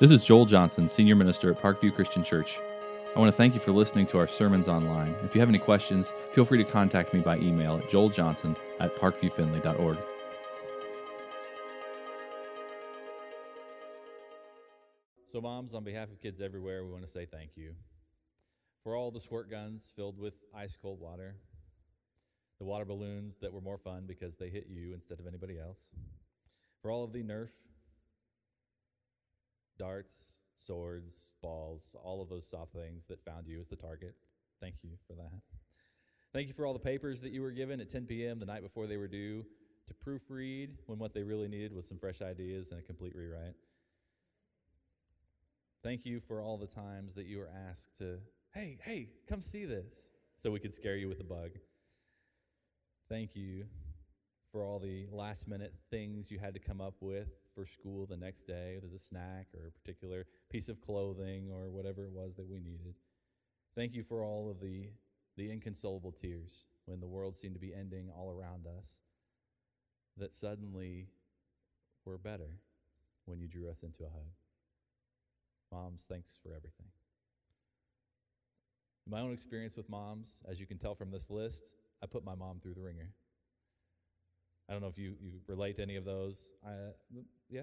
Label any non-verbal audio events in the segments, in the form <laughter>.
This is Joel Johnson, Senior Minister at Parkview Christian Church. I want to thank you for listening to our sermons online. If you have any questions, feel free to contact me by email at joeljohnson at parkviewfinley.org. So, moms, on behalf of kids everywhere, we want to say thank you for all the squirt guns filled with ice cold water, the water balloons that were more fun because they hit you instead of anybody else, for all of the Nerf darts, swords, balls, all of those soft things that found you as the target. Thank you for that. Thank you for all the papers that you were given at 10 p.m. the night before they were due to proofread when what they really needed was some fresh ideas and a complete rewrite. Thank you for all the times that you were asked to, hey, hey, come see this, so we could scare you with a bug. Thank you for all the last minute things you had to come up with for school the next day. There's a snack or a particular piece of clothing or whatever it was that we needed. Thank you for all of the, the inconsolable tears when the world seemed to be ending all around us, that suddenly were better when you drew us into a hug. Moms, thanks for everything. In my own experience with moms, as you can tell from this list, I put my mom through the ringer. I don't know if you, you relate to any of those. I, yeah.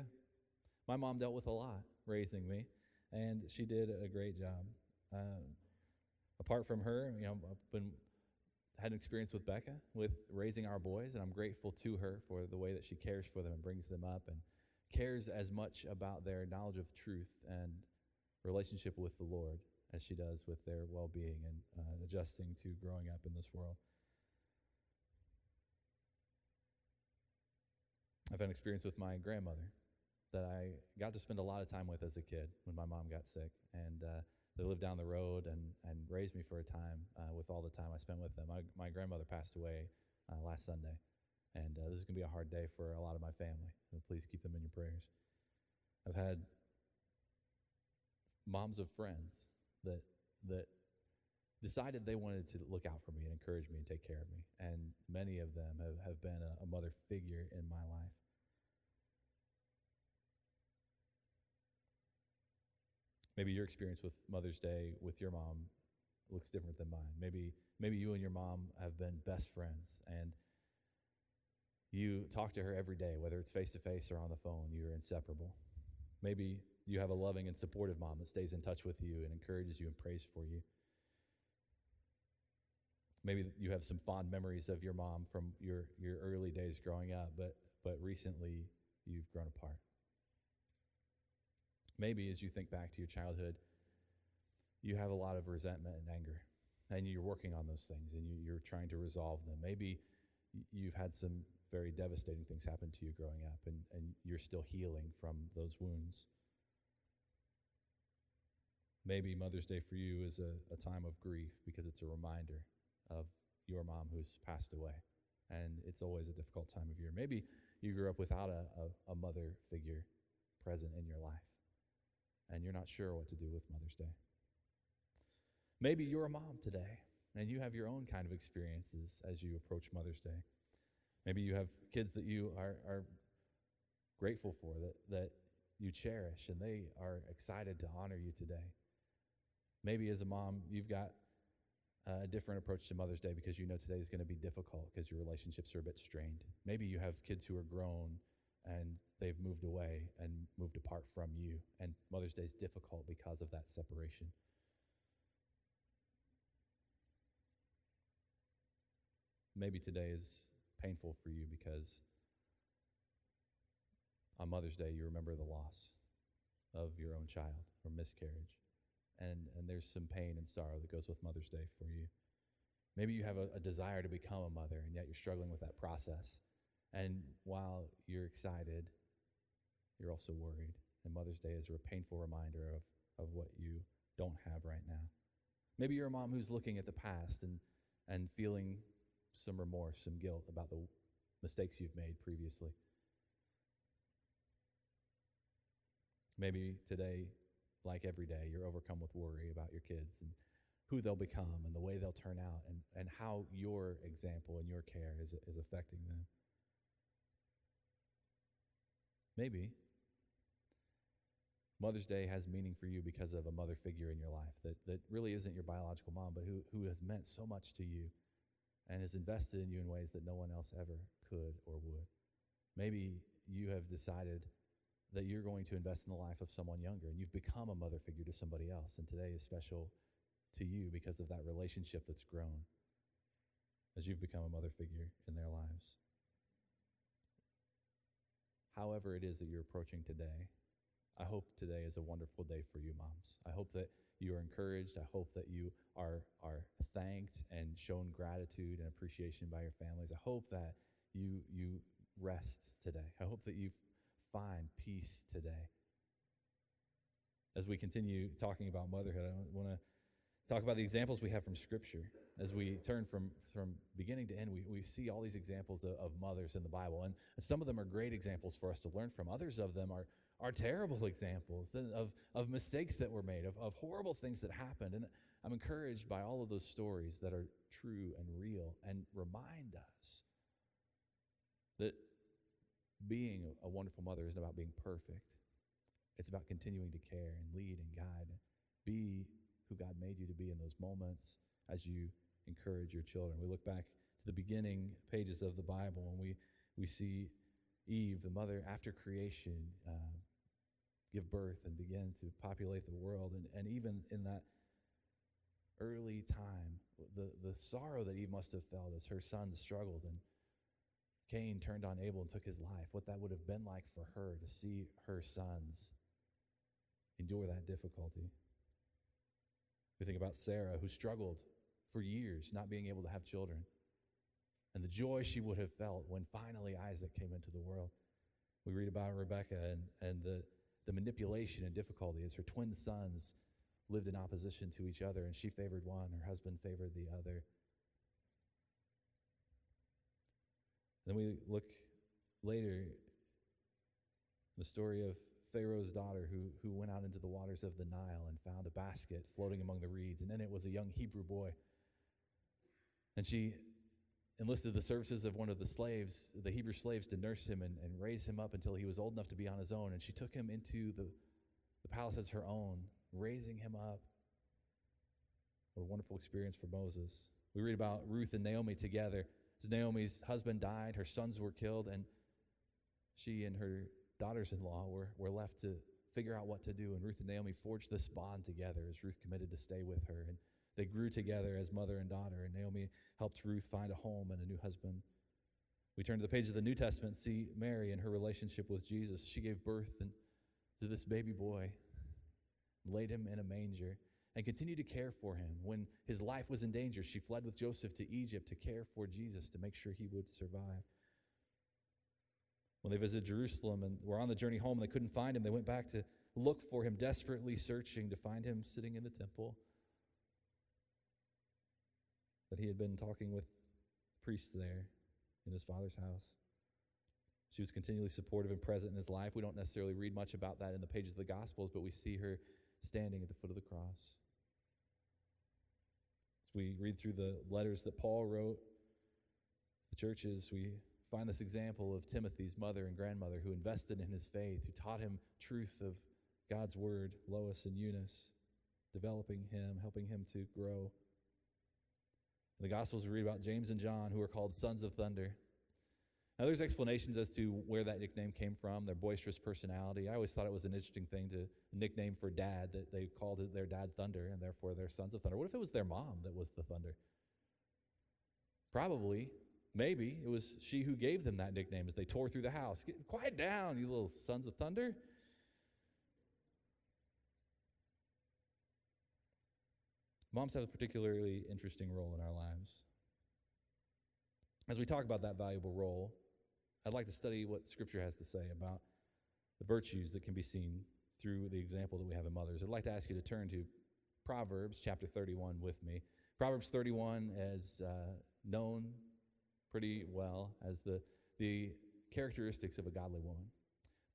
My mom dealt with a lot raising me, and she did a great job. Um, apart from her, you know, I've been had an experience with Becca with raising our boys, and I'm grateful to her for the way that she cares for them and brings them up and cares as much about their knowledge of truth and relationship with the Lord as she does with their well being and uh, adjusting to growing up in this world. I've had an experience with my grandmother that I got to spend a lot of time with as a kid when my mom got sick. And uh, they lived down the road and, and raised me for a time uh, with all the time I spent with them. My, grandmother passed away uh, last Sunday. And uh, this is going to be a hard day for a lot of my family. So please keep them in your prayers. I've had moms of friends that, that decided they wanted to look out for me and encourage me and take care of me. And many of them have, have been a, a mother figure in my life. Maybe your experience with Mother's Day with your mom looks different than mine. Maybe, maybe you and your mom have been best friends and you talk to her every day, whether it's face to face or on the phone, you're inseparable. Maybe you have a loving and supportive mom that stays in touch with you and encourages you and prays for you. Maybe you have some fond memories of your mom from your, your early days growing up, but, but recently you've grown apart. Maybe as you think back to your childhood, you have a lot of resentment and anger, and you're working on those things and you, are trying to resolve them. Maybe you've had some very devastating things happen to you growing up, and, and you're still healing from those wounds. Maybe Mother's Day for you is a, a time of grief because it's a reminder of your mom who's passed away. And it's always a difficult time of year. Maybe you grew up without a, a, a mother figure present in your life, and you're not sure what to do with Mother's Day. Maybe you're a mom today, and you have your own kind of experiences as you approach Mother's Day. Maybe you have kids that you are, are grateful for, that, that you cherish, and they are excited to honor you today. Maybe as a mom, you've got a different approach to Mother's Day because you know today is going to be difficult because your relationships are a bit strained. Maybe you have kids who are grown and they've moved away and moved apart from you, and Mother's Day is difficult because of that separation. Maybe today is painful for you because on Mother's Day you remember the loss of your own child or miscarriage and, and there's some pain and sorrow that goes with Mother's Day for you. Maybe you have a, a desire to become a mother, and yet you're struggling with that process. And while you're excited, you're also worried. And Mother's Day is a painful reminder of, of what you don't have right now. Maybe you're a mom who's looking at the past and, and feeling some remorse, some guilt about the mistakes you've made previously. Maybe today like every day, you're overcome with worry about your kids and who they'll become and the way they'll turn out and, and how your example and your care is, is affecting them. Maybe Mother's Day has meaning for you because of a mother figure in your life that, that really isn't your biological mom, but who, who has meant so much to you and has invested in you in ways that no one else ever could or would. Maybe you have decided that you're going to invest in the life of someone younger and you've become a mother figure to somebody else. And today is special to you because of that relationship that's grown as you've become a mother figure in their lives. However, it is that you're approaching today, I hope today is a wonderful day for you, moms. I hope that you are encouraged. I hope that you are, are thanked and shown gratitude and appreciation by your families. I hope that you, you rest today. I hope that you find peace today. As we continue talking about motherhood, I want to talk about the examples we have from Scripture. As we turn from, from beginning to end, we, we see all these examples of, of mothers in the Bible. And some of them are great examples for us to learn from, others of them are, are terrible <laughs> examples of, of mistakes that were made, of, of horrible things that happened. And I'm encouraged by all of those stories that are true and real and remind us that being a wonderful mother isn't about being perfect. It's about continuing to care and lead and guide. Be who God made you to be in those moments as you encourage your children. We look back to the beginning pages of the Bible and we, we see Eve, the mother after creation, uh, give birth and begin to populate the world. And, and even in that early time, the, the sorrow that Eve must have felt as her sons struggled and Cain turned on Abel and took his life, what that would have been like for her to see her sons endure that difficulty. We think about Sarah, who struggled for years not being able to have children, and the joy she would have felt when finally Isaac came into the world. We read about Rebecca and, and the, the manipulation and difficulty as her twin sons lived in opposition to each other, and she favored one, her husband favored the other. Then we look later the story of Pharaoh's daughter who, who went out into the waters of the Nile and found a basket floating among the reeds, and in it was a young Hebrew boy. And she enlisted the services of one of the slaves, the Hebrew slaves, to nurse him and, and raise him up until he was old enough to be on his own. And she took him into the, the palace as her own, raising him up. What a wonderful experience for Moses. We read about Ruth and Naomi together. Naomi's husband died, her sons were killed, and she and her daughters in law were, were left to figure out what to do. And Ruth and Naomi forged this bond together as Ruth committed to stay with her. And they grew together as mother and daughter. And Naomi helped Ruth find a home and a new husband. We turn to the page of the New Testament, see Mary and her relationship with Jesus. She gave birth and, to this baby boy, laid him in a manger, and continued to care for him. When his life was in danger, she fled with Joseph to Egypt to care for Jesus to make sure he would survive. When they visited Jerusalem and were on the journey home and they couldn't find him, they went back to look for him, desperately searching to find him sitting in the temple. That he had been talking with priests there in his father's house. She was continually supportive and present in his life. We don't necessarily read much about that in the pages of the Gospels, but we see her standing at the foot of the cross. As we read through the letters that Paul wrote, the churches, we find this example of Timothy's mother and grandmother who invested in his faith, who taught him truth of God's word, Lois and Eunice, developing him, helping him to grow. In the Gospels, we read about James and John, who are called sons of thunder. Now, there's explanations as to where that nickname came from, their boisterous personality. I always thought it was an interesting thing to nickname for dad, that they called their dad Thunder, and therefore they're sons of thunder. What if it was their mom that was the thunder? Probably, maybe, it was she who gave them that nickname as they tore through the house. Get, quiet down, you little sons of thunder. Moms have a particularly interesting role in our lives. As we talk about that valuable role, I'd like to study what Scripture has to say about the virtues that can be seen through the example that we have in mothers. I'd like to ask you to turn to Proverbs chapter 31 with me. Proverbs 31 is uh, known pretty well as the, the characteristics of a godly woman.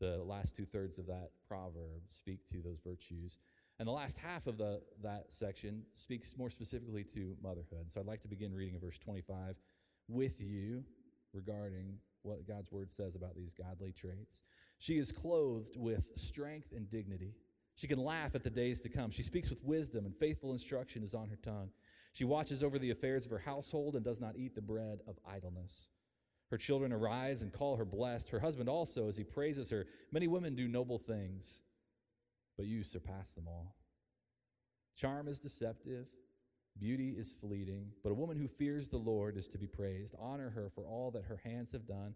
The last two thirds of that proverb speak to those virtues. And the last half of the, that section speaks more specifically to motherhood. So I'd like to begin reading in verse 25 with you regarding what God's word says about these godly traits. She is clothed with strength and dignity. She can laugh at the days to come. She speaks with wisdom, and faithful instruction is on her tongue. She watches over the affairs of her household and does not eat the bread of idleness. Her children arise and call her blessed. Her husband also, as he praises her. Many women do noble things, but you surpass them all. Charm is deceptive, beauty is fleeting, but a woman who fears the Lord is to be praised. Honor her for all that her hands have done,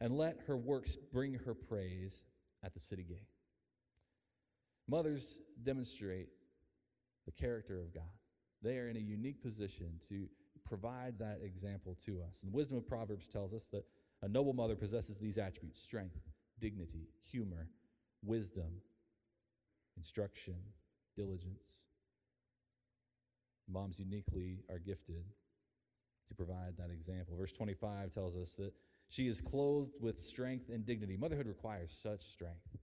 and let her works bring her praise at the city gate. Mothers demonstrate the character of God. They are in a unique position to provide that example to us. And the wisdom of Proverbs tells us that a noble mother possesses these attributes strength, dignity, humor, wisdom, instruction, diligence. Moms uniquely are gifted to provide that example. Verse 25 tells us that she is clothed with strength and dignity. Motherhood requires such strength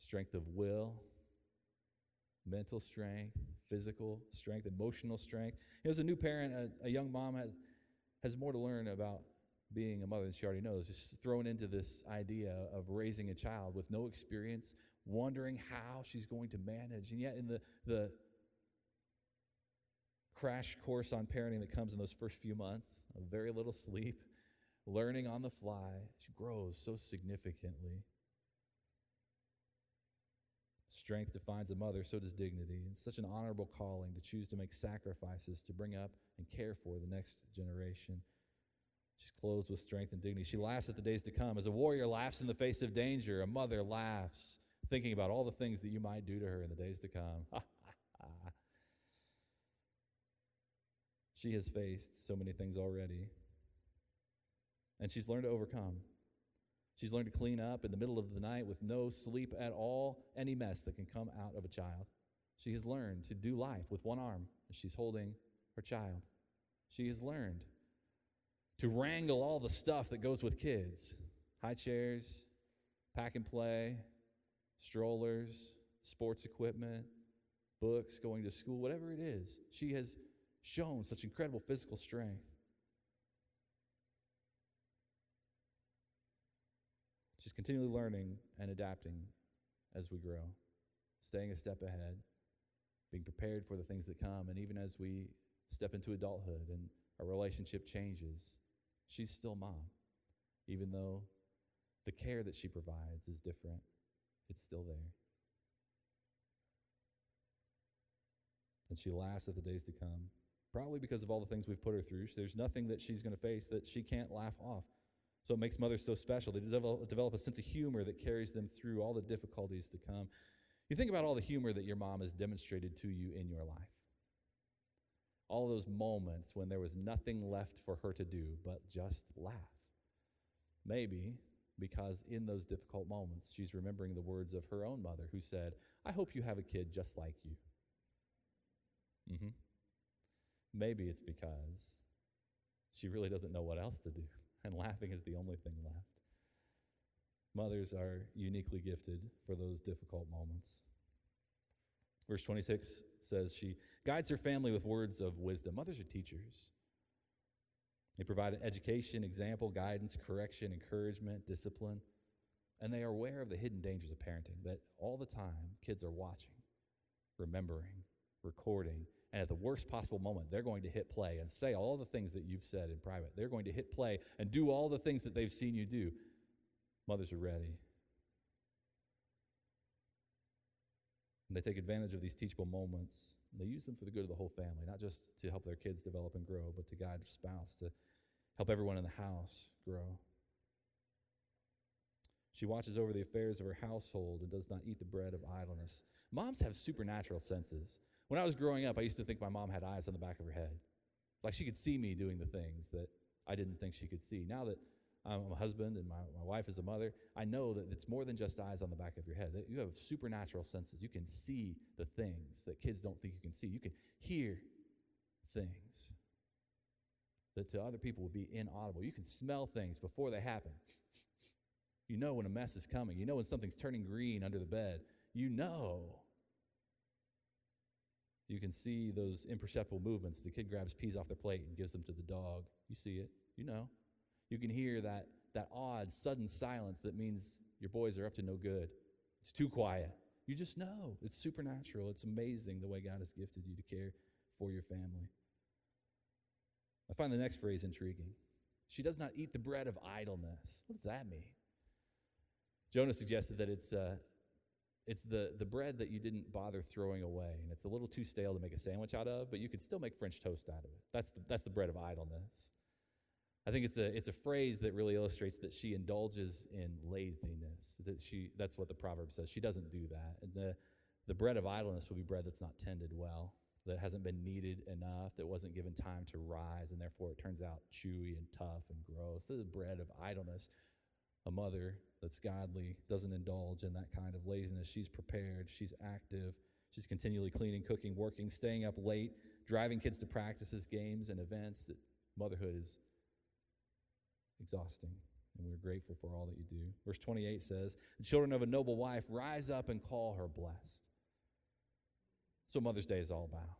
strength of will, mental strength, physical strength, emotional strength. As a new parent, a, a young mom has, has more to learn about being a mother than she already knows. Just thrown into this idea of raising a child with no experience, wondering how she's going to manage. And yet, in the, the crash course on parenting that comes in those first few months of very little sleep, learning on the fly, she grows so significantly. Strength defines a mother, so does dignity. It's such an honorable calling to choose to make sacrifices to bring up and care for the next generation. She's clothed with strength and dignity. She laughs at the days to come. As a warrior laughs in the face of danger, a mother laughs thinking about all the things that you might do to her in the days to come. <laughs> she has faced so many things already, and she's learned to overcome. She's learned to clean up in the middle of the night with no sleep at all, any mess that can come out of a child. She has learned to do life with one arm as she's holding her child. She has learned to wrangle all the stuff that goes with kids high chairs, pack and play, strollers, sports equipment, books, going to school, whatever it is. She has shown such incredible physical strength. She's continually learning and adapting as we grow, staying a step ahead, being prepared for the things that come. And even as we step into adulthood and our relationship changes, she's still mom. Even though the care that she provides is different, it's still there. And she laughs at the days to come, probably because of all the things we've put her through. There's nothing that she's going to face that she can't laugh off. So it makes mothers so special. They develop, develop a sense of humor that carries them through all the difficulties to come. You think about all the humor that your mom has demonstrated to you in your life. All those moments when there was nothing left for her to do but just laugh. Maybe because in those difficult moments, she's remembering the words of her own mother who said, I hope you have a kid just like you. Mm-hmm. Maybe it's because she really doesn't know what else to do <laughs> and laughing is the only thing left. Mothers are uniquely gifted for those difficult moments. Verse 26 says she guides her family with words of wisdom. Mothers are teachers. They provide education, example, guidance, correction, encouragement, discipline, and they are aware of the hidden dangers of parenting that all the time kids are watching, remembering, recording, and at the worst possible moment, they're going to hit play and say all the things that you've said in private. They're going to hit play and do all the things that they've seen you do. Mothers are ready. And they take advantage of these teachable moments. they use them for the good of the whole family, not just to help their kids develop and grow, but to guide their spouse, to help everyone in the house grow. She watches over the affairs of her household and does not eat the bread of idleness. Moms have supernatural senses. When I was growing up, I used to think my mom had eyes on the back of her head. Like she could see me doing the things that I didn't think she could see. Now that I'm a husband and my, my wife is a mother, I know that it's more than just eyes on the back of your head. You have supernatural senses. You can see the things that kids don't think you can see. You can hear things that to other people would be inaudible. You can smell things before they happen. You know when a mess is coming. You know when something's turning green under the bed. You know you can see those imperceptible movements as a kid grabs peas off their plate and gives them to the dog. You see it. You know. You can hear that, that odd, sudden silence that means your boys are up to no good. It's too quiet. You just know. It's supernatural. It's amazing the way God has gifted you to care for your family. I find the next phrase intriguing. She does not eat the bread of idleness. What does that mean? Jonah suggested that it's, uh, it's the, the bread that you didn't bother throwing away, and it's a little too stale to make a sandwich out of, but you could still make French toast out of it. That's the, that's the bread of idleness. I think it's a, it's a phrase that really illustrates that she indulges in laziness. That she, that's what the proverb says. She doesn't do that. And the, the bread of idleness will be bread that's not tended well, that hasn't been kneaded enough, that wasn't given time to rise, and therefore it turns out chewy and tough and gross. This is bread of idleness. A mother that's godly doesn't indulge in that kind of laziness. She's prepared, she's active, she's continually cleaning, cooking, working, staying up late, driving kids to practices, games, and events. Motherhood is exhausting, and we're grateful for all that you do. Verse 28 says, The children of a noble wife rise up and call her blessed. That's what Mother's Day is all about.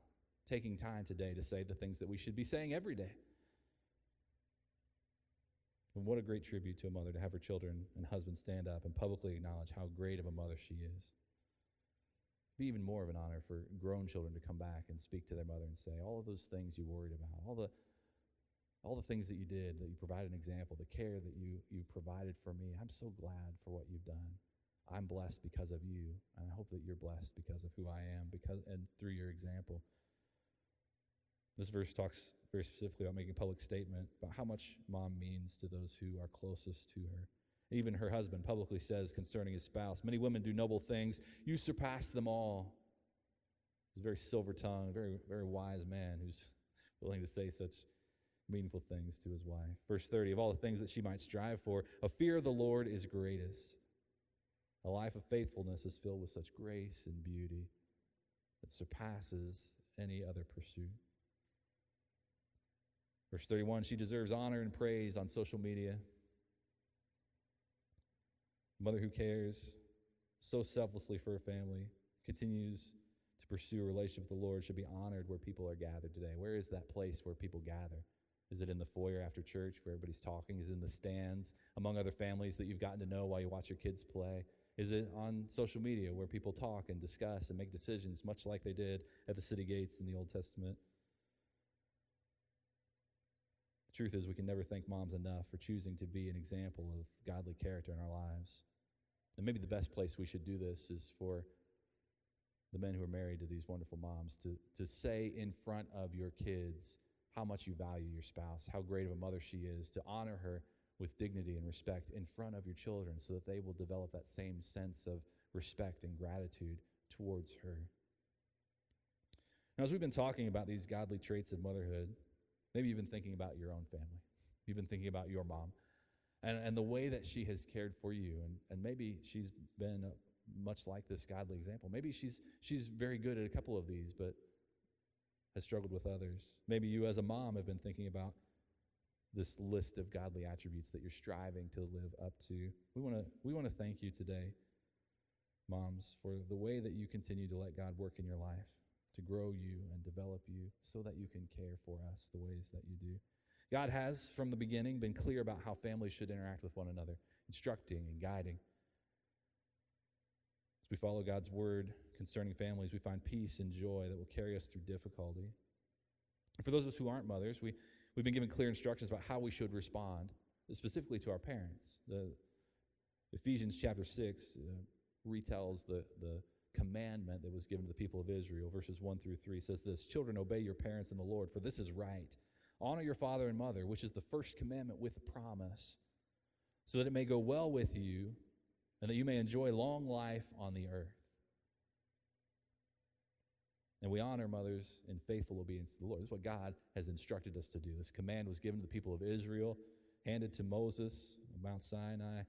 Taking time today to say the things that we should be saying every day. And what a great tribute to a mother to have her children and husband stand up and publicly acknowledge how great of a mother she is. Be even more of an honor for grown children to come back and speak to their mother and say, all of those things you worried about, all the all the things that you did, that you provided an example, the care that you, you provided for me. I'm so glad for what you've done. I'm blessed because of you, and I hope that you're blessed because of who I am, because and through your example. This verse talks very specifically about making a public statement about how much mom means to those who are closest to her. Even her husband publicly says concerning his spouse, Many women do noble things. You surpass them all. He's a very silver tongued, very, very wise man who's <laughs> willing to say such meaningful things to his wife. Verse 30 Of all the things that she might strive for, a fear of the Lord is greatest. A life of faithfulness is filled with such grace and beauty that surpasses any other pursuit. Verse 31 She deserves honor and praise on social media. Mother who cares so selflessly for her family continues to pursue a relationship with the Lord should be honored where people are gathered today. Where is that place where people gather? Is it in the foyer after church where everybody's talking? Is it in the stands among other families that you've gotten to know while you watch your kids play? Is it on social media where people talk and discuss and make decisions, much like they did at the city gates in the Old Testament? The truth is, we can never thank moms enough for choosing to be an example of godly character in our lives. And maybe the best place we should do this is for the men who are married to these wonderful moms to, to say in front of your kids, how much you value your spouse, how great of a mother she is, to honor her with dignity and respect in front of your children so that they will develop that same sense of respect and gratitude towards her. Now, as we've been talking about these godly traits of motherhood, maybe you've been thinking about your own family. You've been thinking about your mom and, and the way that she has cared for you. And, and maybe she's been much like this godly example. Maybe she's, she's very good at a couple of these, but has struggled with others. Maybe you, as a mom, have been thinking about this list of godly attributes that you're striving to live up to. We want to we want to thank you today, moms, for the way that you continue to let God work in your life, to grow you and develop you so that you can care for us the ways that you do. God has from the beginning been clear about how families should interact with one another, instructing and guiding. As we follow God's word, concerning families, we find peace and joy that will carry us through difficulty. And for those of us who aren't mothers, we, we've been given clear instructions about how we should respond, specifically to our parents. The Ephesians chapter 6 uh, retells the, the commandment that was given to the people of Israel. Verses 1 through 3 says this Children, obey your parents in the Lord, for this is right. Honor your father and mother, which is the first commandment with a promise, so that it may go well with you and that you may enjoy long life on the earth. And we honor mothers in faithful obedience to the Lord. This is what God has instructed us to do. This command was given to the people of Israel, handed to Moses on Mount Sinai.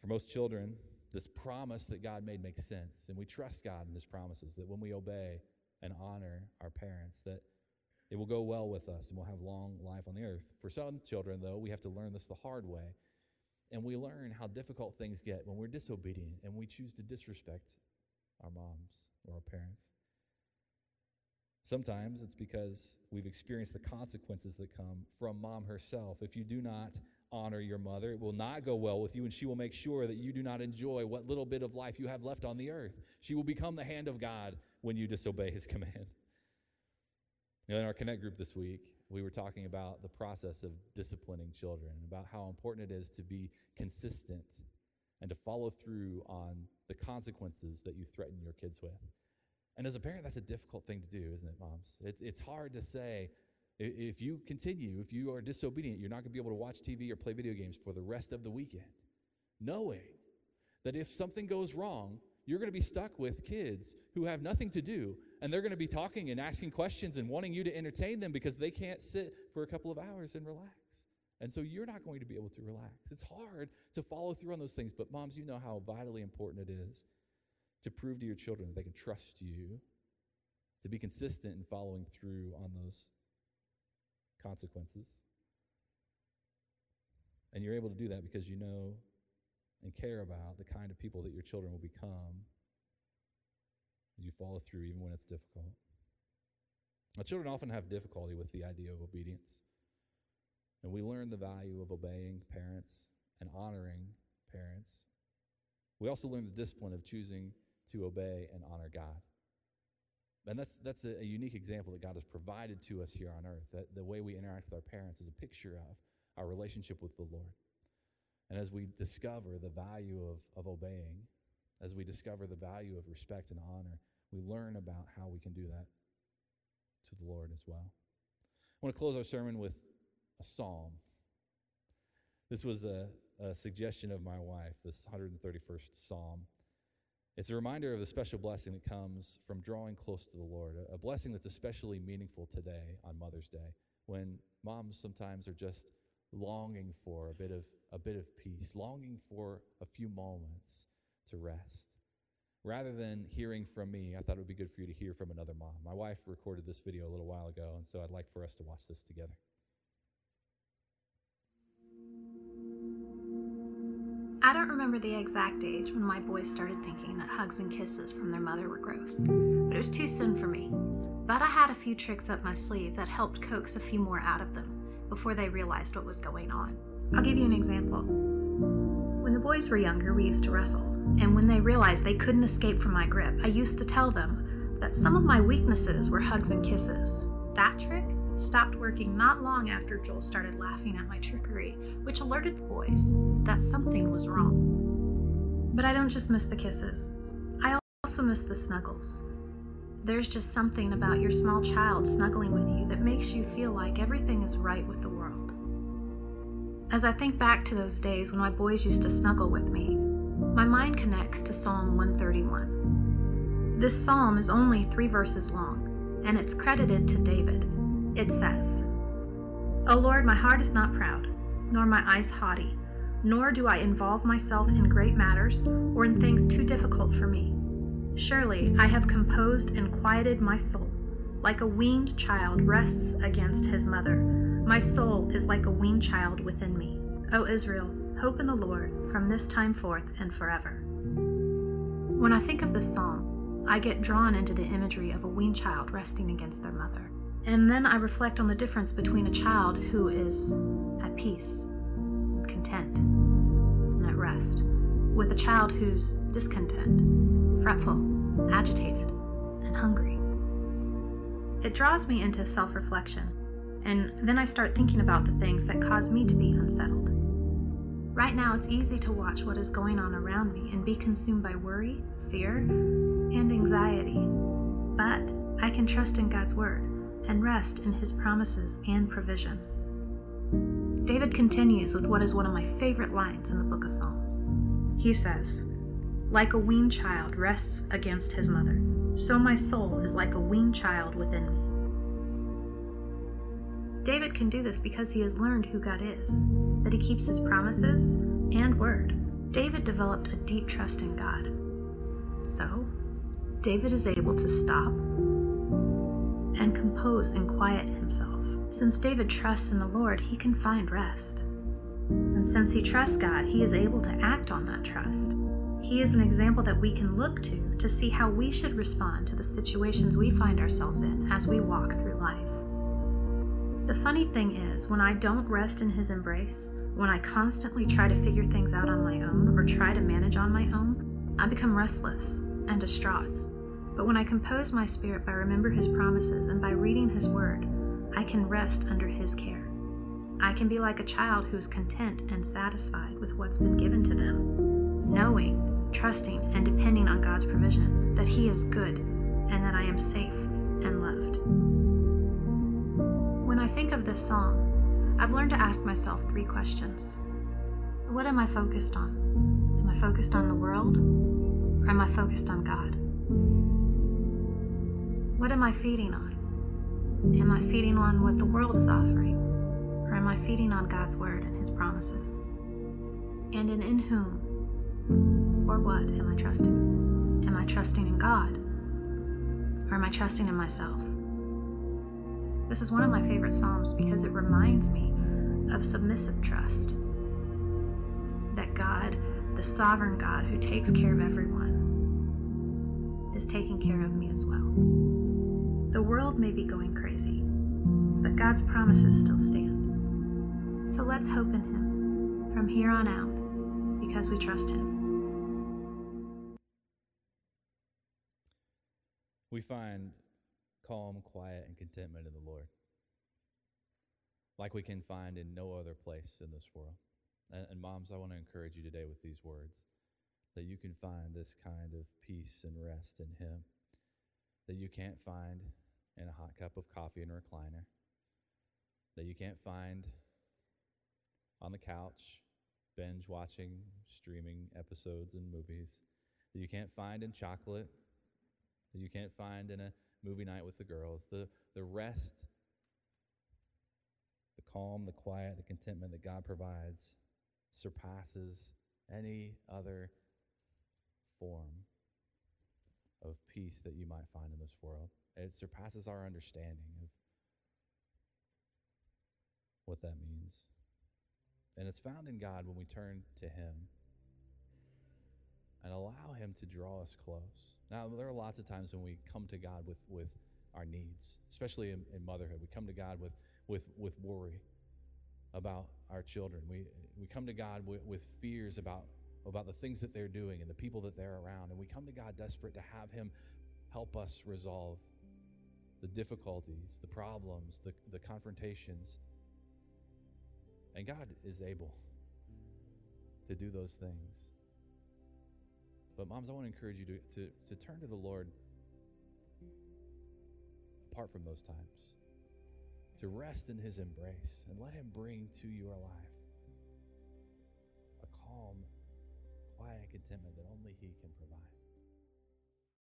For most children, this promise that God made makes sense. And we trust God in his promises that when we obey and honor our parents, that it will go well with us and we'll have long life on the earth. For some children, though, we have to learn this the hard way. And we learn how difficult things get when we're disobedient and we choose to disrespect our moms or our parents. Sometimes it's because we've experienced the consequences that come from mom herself. If you do not honor your mother. It will not go well with you, and she will make sure that you do not enjoy what little bit of life you have left on the earth. She will become the hand of God when you disobey his <laughs> command. You know, in our Connect group this week, we were talking about the process of disciplining children, about how important it is to be consistent and to follow through on the consequences that you threaten your kids with. And as a parent, that's a difficult thing to do, isn't it, moms? It's, it's hard to say, if you continue, if you are disobedient, you're not going to be able to watch TV or play video games for the rest of the weekend. Knowing that if something goes wrong, you're going to be stuck with kids who have nothing to do, and they're going to be talking and asking questions and wanting you to entertain them because they can't sit for a couple of hours and relax. And so you're not going to be able to relax. It's hard to follow through on those things, but moms, you know how vitally important it is to prove to your children that they can trust you, to be consistent in following through on those consequences. And you're able to do that because you know and care about the kind of people that your children will become you follow through even when it's difficult. Now, children often have difficulty with the idea of obedience. And we learn the value of obeying parents and honoring parents. We also learn the discipline of choosing to obey and honor God. And that's, that's a, a, unique example that God has provided to us here on earth. That the way we interact with our parents is a picture of our relationship with the Lord. And as we discover the value of, of obeying, as we discover the value of respect and honor, we learn about how we can do that to the Lord as well. I want to close our sermon with a psalm. This was a, a suggestion of my wife, this 131st psalm. It's a reminder of the special blessing that comes from drawing close to the Lord, a blessing that's especially meaningful today on Mother's Day, when moms sometimes are just longing for a bit of a bit of peace, longing for a few moments to rest. Rather than hearing from me, I thought it would be good for you to hear from another mom. My wife recorded this video a little while ago, and so I'd like for us to watch this together. I don't remember the exact age when my boys started thinking that hugs and kisses from their mother were gross, but it was too soon for me. But I had a few tricks up my sleeve that helped coax a few more out of them before they realized what was going on. I'll give you an example. When the boys were younger, we used to wrestle, and when they realized they couldn't escape from my grip, I used to tell them that some of my weaknesses were hugs and kisses. That trick stopped working not long after Joel started laughing at my trickery, which alerted the boys that something was wrong. But I don't just miss the kisses, I also miss the snuggles. There's just something about your small child snuggling with you that makes you feel like everything is right with the world. As I think back to those days when my boys used to snuggle with me, my mind connects to Psalm 131. This psalm is only three verses long, and it's credited to David. It says, O Lord, my heart is not proud, nor my eyes haughty, nor do I involve myself in great matters or in things too difficult for me. Surely I have composed and quieted my soul. Like a weaned child rests against his mother, my soul is like a weaned child within me. O Israel, hope in the Lord from this time forth and forever. When I think of this psalm, I get drawn into the imagery of a weaned child resting against their mother. And then I reflect on the difference between a child who is at peace, content, and at rest, with a child who's discontent, fretful, agitated, and hungry. It draws me into self reflection, and then I start thinking about the things that cause me to be unsettled. Right now, it's easy to watch what is going on around me and be consumed by worry, fear, and anxiety. But I can trust in God's Word and rest in his promises and provision. David continues with what is one of my favorite lines in the book of Psalms. He says, Like a weaned child rests against his mother, so my soul is like a weaned child within me. David can do this because he has learned who God is, that he keeps his promises and word. David developed a deep trust in God. So, David is able to stop and compose and quiet himself. Since David trusts in the Lord, he can find rest. And since he trusts God, he is able to act on that trust. He is an example that we can look to to see how we should respond to the situations we find ourselves in as we walk through life. The funny thing is, when I don't rest in his embrace, when I constantly try to figure things out on my own or try to manage on my own, I become restless and distraught. But when I compose my spirit by remember his promises and by reading his word, I can rest under his care. I can be like a child who is content and satisfied with what's been given to them, knowing, trusting, and depending on God's provision that he is good and that I am safe and loved. When I think of this psalm, I've learned to ask myself three questions What am I focused on? Am I focused on the world? Or am I focused on God? What am I feeding on? Am I feeding on what the world is offering? Or am I feeding on God's word and his promises? And in, in whom or what am I trusting? Am I trusting in God? Or am I trusting in myself? This is one of my favorite Psalms because it reminds me of submissive trust. That God, the sovereign God who takes care of everyone, is taking care of me as well. The world may be going crazy, but God's promises still stand. So let's hope in Him from here on out because we trust Him. We find calm, quiet, and contentment in the Lord, like we can find in no other place in this world. And, and, moms, I want to encourage you today with these words that you can find this kind of peace and rest in Him that you can't find in a hot cup of coffee in a recliner, that you can't find on the couch, binge watching, streaming episodes and movies, that you can't find in chocolate, that you can't find in a movie night with the girls, the, the rest, the calm, the quiet, the contentment that God provides surpasses any other form of peace that you might find in this world. It surpasses our understanding of what that means. And it's found in God when we turn to Him and allow Him to draw us close. Now, there are lots of times when we come to God with, with our needs, especially in, in motherhood. We come to God with, with, with worry about our children. We, we come to God with, with fears about, about the things that they're doing and the people that they're around. And we come to God desperate to have Him help us resolve the difficulties, the problems, the, the confrontations. And God is able to do those things. But, moms, I want to encourage you to, to, to turn to the Lord apart from those times, to rest in His embrace and let Him bring to your life a calm, quiet contentment that only He can provide.